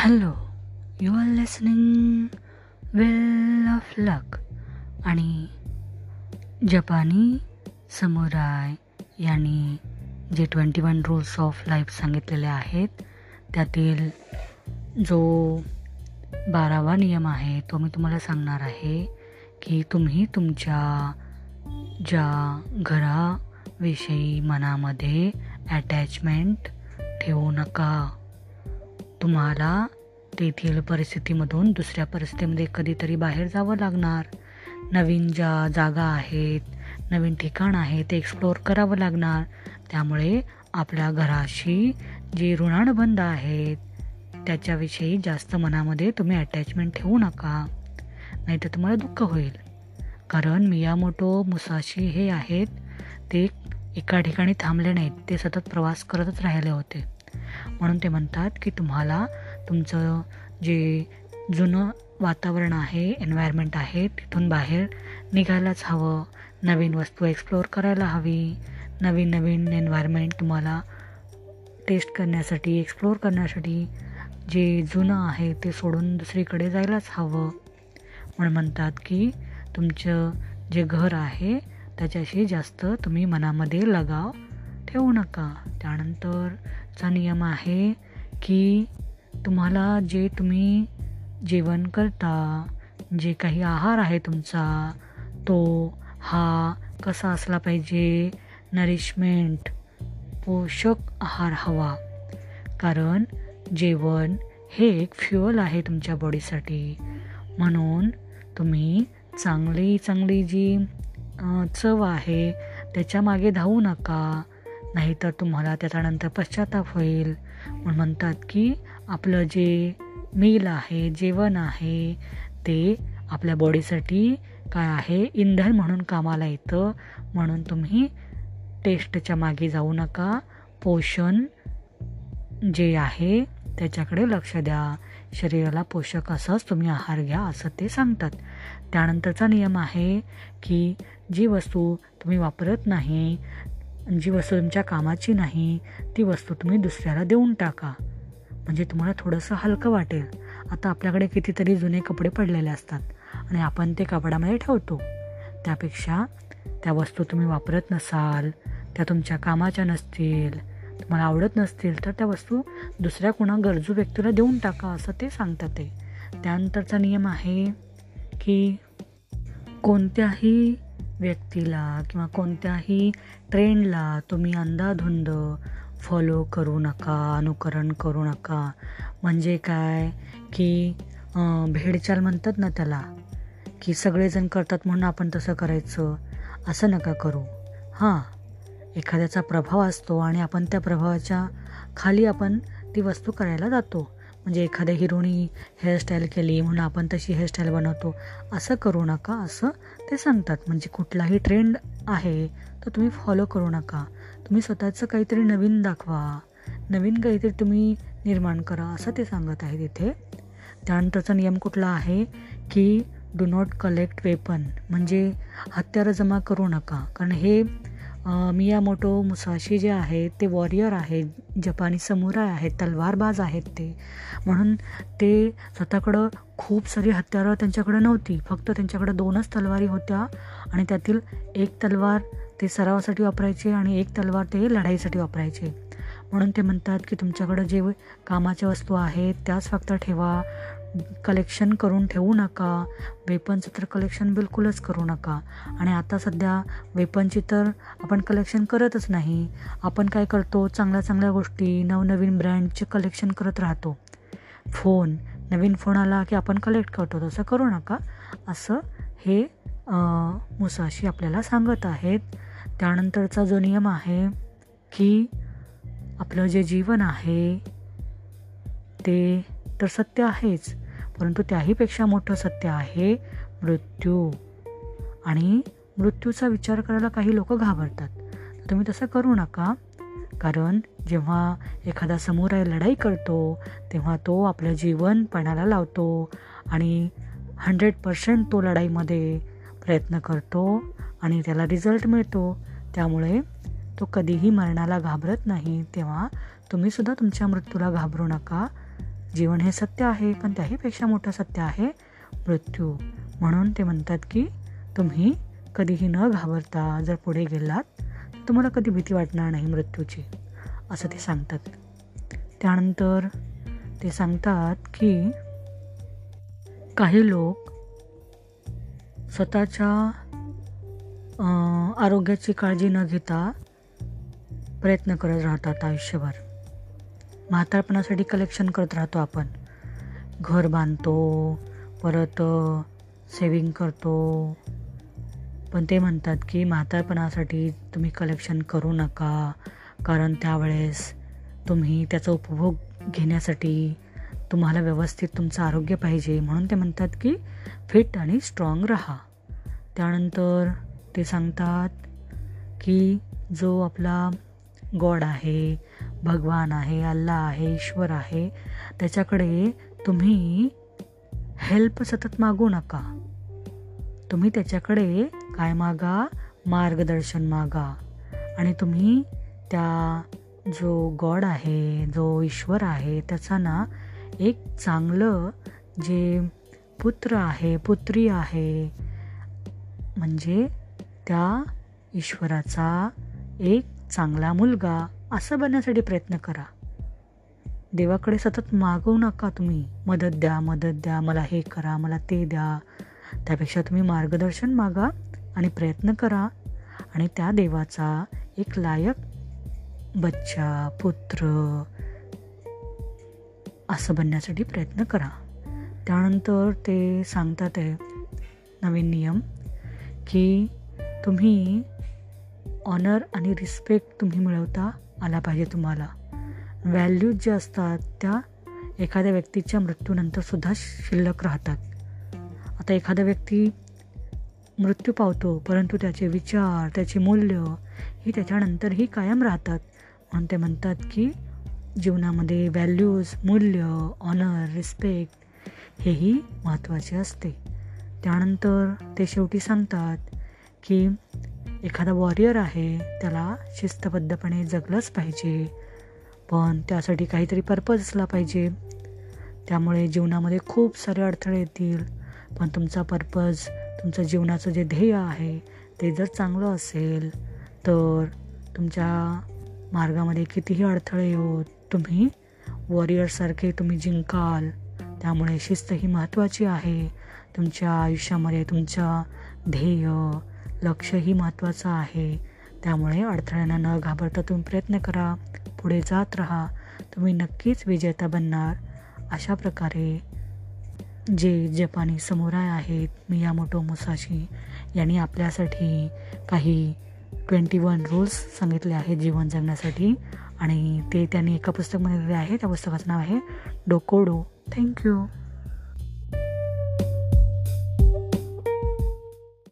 Hello you are listening well of luck आणि जपानी samurai यांनी जे twenty one rules of life सांगितलेले आहेत त्यातील जो बारावा नियम आहे तो मी तुम्हाला सांगणार आहे की तुम्ही तुमच्या ज्या घराविषयी मनामध्ये अटॅचमेंट ठेवू नका. तुम्हाला तेथील परिस्थितीमधून दुसऱ्या परिस्थितीमध्ये कधीतरी बाहेर जावं लागणार. नवीन ज्या जागा आहेत नवीन ठिकाण आहे ते एक्सप्लोअर करावं लागणार. त्यामुळे आपल्या घराशी जे ऋणानुबंध आहेत त्याच्याविषयी जास्त मनामध्ये तुम्ही अटॅचमेंट ठेवू नका. नाहीतर तुम्हाला दुःख होईल. कारण मियामोटो मुसाशी हे आहेत ते एका ठिकाणी थांबले नाहीत. ते सतत प्रवास करतच राहिले होते. म्हणून ते म्हणतात की तुम्हाला तुमचं जे जुनं वातावरण आहे एन्व्हायरमेंट आहे तिथून बाहेर निघायलाच हवं. नवीन वस्तू एक्सप्लोअर करायला हवी. नवीन नवीन एन्व्हायरमेंट तुम्हाला टेस्ट करण्यासाठी एक्सप्लोअर करण्यासाठी जे जुनं आहे ते सोडून दुसरीकडे जायलाच हवं. म्हणून म्हणतात की तुमचं जे घर आहे त्याच्याशी जास्त तुम्ही मनामध्ये लगाव ठेवू नका. त्यानंतरचा नियम आहे की तुम्हाला जे तुम्ही जेवण करता जे काही आहार आहे तुमचा तो हा कसा असला पाहिजे? नरिशमेंट पोषक आहार हवा. कारण जेवण हे एक फ्युअल आहे तुमच्या बॉडीसाठी म्हणून तुम्ही चांगली चांगली जी चव आहे त्याच्यामागे धावू नका. नाहीतर तुम्हाला त्याच्यानंतर पश्चाताप होईल. म्हणून म्हणतात की आपलं जे मील आहे जेवण आहे ते आपल्या बॉडीसाठी काय आहे? इंधन म्हणून कामाला येतं. म्हणून तुम्ही टेस्टच्या मागे जाऊ नका. पोषण जे आहे त्याच्याकडे लक्ष द्या. शरीराला पोषक असाच तुम्ही आहार घ्या असं ते सांगतात. त्यानंतरचा नियम आहे की जी वस्तू तुम्ही वापरत नाही जी वस्तू तुमच्या कामाची नाही ती वस्तू तुम्ही दुसऱ्याला देऊन टाका. म्हणजे तुम्हाला थोडंसं हलकं वाटेल. आता आपल्याकडे कितीतरी जुने कपडे पडलेले असतात आणि आपण ते कपड्यामध्ये ठेवतो. त्यापेक्षा त्या वस्तू तुम्ही वापरत नसाल त्या तुमच्या कामाच्या नसतील तुम्हाला आवडत नसतील तर त्या वस्तू दुसऱ्या कोणा गरजू व्यक्तीला देऊन टाका असं ते सांगतात ते. त्यानंतरचा नियम आहे की कोणत्याही व्यक्तीला किंवा कोणत्याही ट्रेंडला तुम्ही अंधाधुंद फॉलो करू नका अनुकरण करू नका. म्हणजे काय? की भेडचाल म्हणतात ना त्याला की सगळेजण करतात म्हणून आपण तसं करायचं असं नका करू. हां एखाद्याचा प्रभाव असतो आणि आपण त्या प्रभावाच्या खाली आपण ती वस्तू करायला जातो. म्हणजे एखाद्या हिरोनी हेअरस्टाईल केली म्हणून आपण तशी हेअरस्टाईल बनवतो. असं करू नका असं ते सांगतात. म्हणजे कुठलाही ट्रेंड आहे तर तुम्ही फॉलो करू नका. तुम्ही स्वतःचं काहीतरी नवीन दाखवा. नवीन काहीतरी तुम्ही निर्माण करा असं ते सांगत आहे तिथे त्यानंतरचा नियम कुठला आहे की डू नॉट कलेक्ट वेपन म्हणजे हत्यारं जमा करू नका. कारण हे मियामोटो मुसाशी जे आहेत ते वॉरियर आहेत जपानी समुराय आहेत तलवारबाज आहेत ते. म्हणून ते स्वतःकडं खूप सारी हत्यारं त्यांच्याकडं नव्हती. फक्त त्यांच्याकडं दोनच तलवारी होत्या आणि त्यातील एक तलवार ते सरावासाठी वापरायचे आणि एक तलवार ते लढाईसाठी वापरायचे. म्हणून ते म्हणतात की तुमच्याकडं जे कामाच्या वस्तू आहेत त्याच फक्त ठेवा. कलेक्शन करून ठेवू नका. वेपनचं तर कलेक्शन बिलकुलच करू नका. आणि आता सध्या वेपनची तर आपण कलेक्शन करतच नाही. आपण काय करतो? चांगल्या चांगल्या गोष्टी नवनवीन ब्रँडचे कलेक्शन करत राहतो. फोन नवीन फोन आला की आपण कलेक्ट करतो. तसं करू नका. असं हे मुसाशी आपल्याला सांगत आहेत. त्यानंतरचा जो नियम आहे की आपलं जे जीवन आहे ते तर सत्य आहेच. परंतु त्याहीपेक्षा मोठं सत्य आहे मृत्यू. आणि मृत्यूचा विचार करायला काही लोक घाबरतात. तुम्ही तसं करू नका. कारण जेव्हा एखादा समुराय लढाई करतो तेव्हा तो आपलं जीवन पणाला लावतो आणि हंड्रेड पर्सेंट तो लढाईमध्ये प्रयत्न करतो आणि त्याला रिझल्ट मिळतो. त्यामुळे तो कधीही मरणाला घाबरत नाही. तेव्हा तुम्हीसुद्धा तुमच्या मृत्यूला घाबरू नका. जीवन हे सत्य आहे पण त्याहीपेक्षा मोठं सत्य आहे मृत्यू. म्हणून ते म्हणतात की तुम्ही कधीही न घाबरता जर पुढे गेलात तर तुम्हाला कधी भीती वाटणार नाही मृत्यूची असं ते सांगतात. त्यानंतर ते सांगतात की काही लोक स्वतःच्या आरोग्याची काळजी न घेता प्रयत्न करत राहतात आयुष्यभर. म्हातारपणासाठी कलेक्शन करत राहतो आपण. घर बांधतो परत सेविंग करतो. पण ते म्हणतात की म्हातारपणासाठी तुम्ही कलेक्शन करू नका. कारण त्यावेळेस तुम्ही त्याचा उपभोग घेण्यासाठी तुम्हाला व्यवस्थित तुमचं आरोग्य पाहिजे. म्हणून ते म्हणतात की फिट आणि स्ट्रॉंग राहा. त्यानंतर ते सांगतात की जो आपला गॉड आहे भगवान आहे अल्ला आहे ईश्वर आहे. त्याच्याकडे तुम्ही हेल्प सतत मागू नका. तुम्ही त्याच्याकडे काय मागा? मार्गदर्शन मागा. आणि तुम्ही त्या जो गॉड आहे जो ईश्वर आहे त्याचा ना एक चांगलं जे पुत्र आहे पुत्री आहे म्हणजे त्या ईश्वराचा एक चांगला मुलगा. असं बनण्यासाठी प्रयत्न करा. देवाकडे सतत मागवू नका तुम्ही. मदत द्या मदत द्या मला हे करा मला ते द्या. त्यापेक्षा तुम्ही मार्गदर्शन मागा आणि प्रयत्न करा. आणि त्या देवाचा एक लायक बच्चा पुत्र असं बनण्यासाठी प्रयत्न करा. त्यानंतर ते सांगतात आहे नवीन नियम की तुम्ही ऑनर आणि रिस्पेक्ट तुम्ही मिळवता. आला पाहिजे तुम्हाला. व्हॅल्यूज ज्या असतात त्या एखाद्या व्यक्तीच्या मृत्यूनंतर सुद्धा शिल्लक राहतात. आता एखादा व्यक्ती मृत्यू पावतो परंतु त्याचे विचार त्याचे मूल्य ही त्याच्यानंतरही कायम राहतात. म्हणून ते म्हणतात की जीवनामध्ये व्हॅल्यूज मूल्य ऑनर रिस्पेक्ट हेही महत्त्वाचे असते. त्यानंतर ते शेवटी सांगतात की एखादा वॉरियर आहे त्याला शिस्तबद्धपणे जगलंच पाहिजे. पण त्यासाठी काहीतरी पर्पज असला पाहिजे. त्यामुळे जीवनामध्ये खूप सारे अडथळे येतील. पण तुमचा पर्पज तुमचं जीवनाचं जे ध्येय आहे ते जर चांगलं असेल तर तुमच्या मार्गामध्ये कितीही अडथळे येऊ तुम्ही वॉरियरसारखे तुम्ही जिंकाल. त्यामुळे शिस्त ही महत्त्वाची आहे. तुमच्या आयुष्यामध्ये तुमच्या ध्येय लक्षही महत्त्वाचं आहे. त्यामुळे अडथळ्यांना न घाबरता तुम्ही प्रयत्न करा. पुढे जात राहा. तुम्ही नक्कीच विजेता बनणार. अशा प्रकारे जे जपानी समुराय आहेत मियामोटो मुसाशी यांनी आपल्यासाठी काही ट्वेंटी वन रूल्स सांगितले आहेत जीवन जगण्यासाठी. आणि ते त्यांनी एका पुस्तकमध्ये दिले आहे त्या पुस्तकाचं नाव आहे डोकोडो. थँक्यू.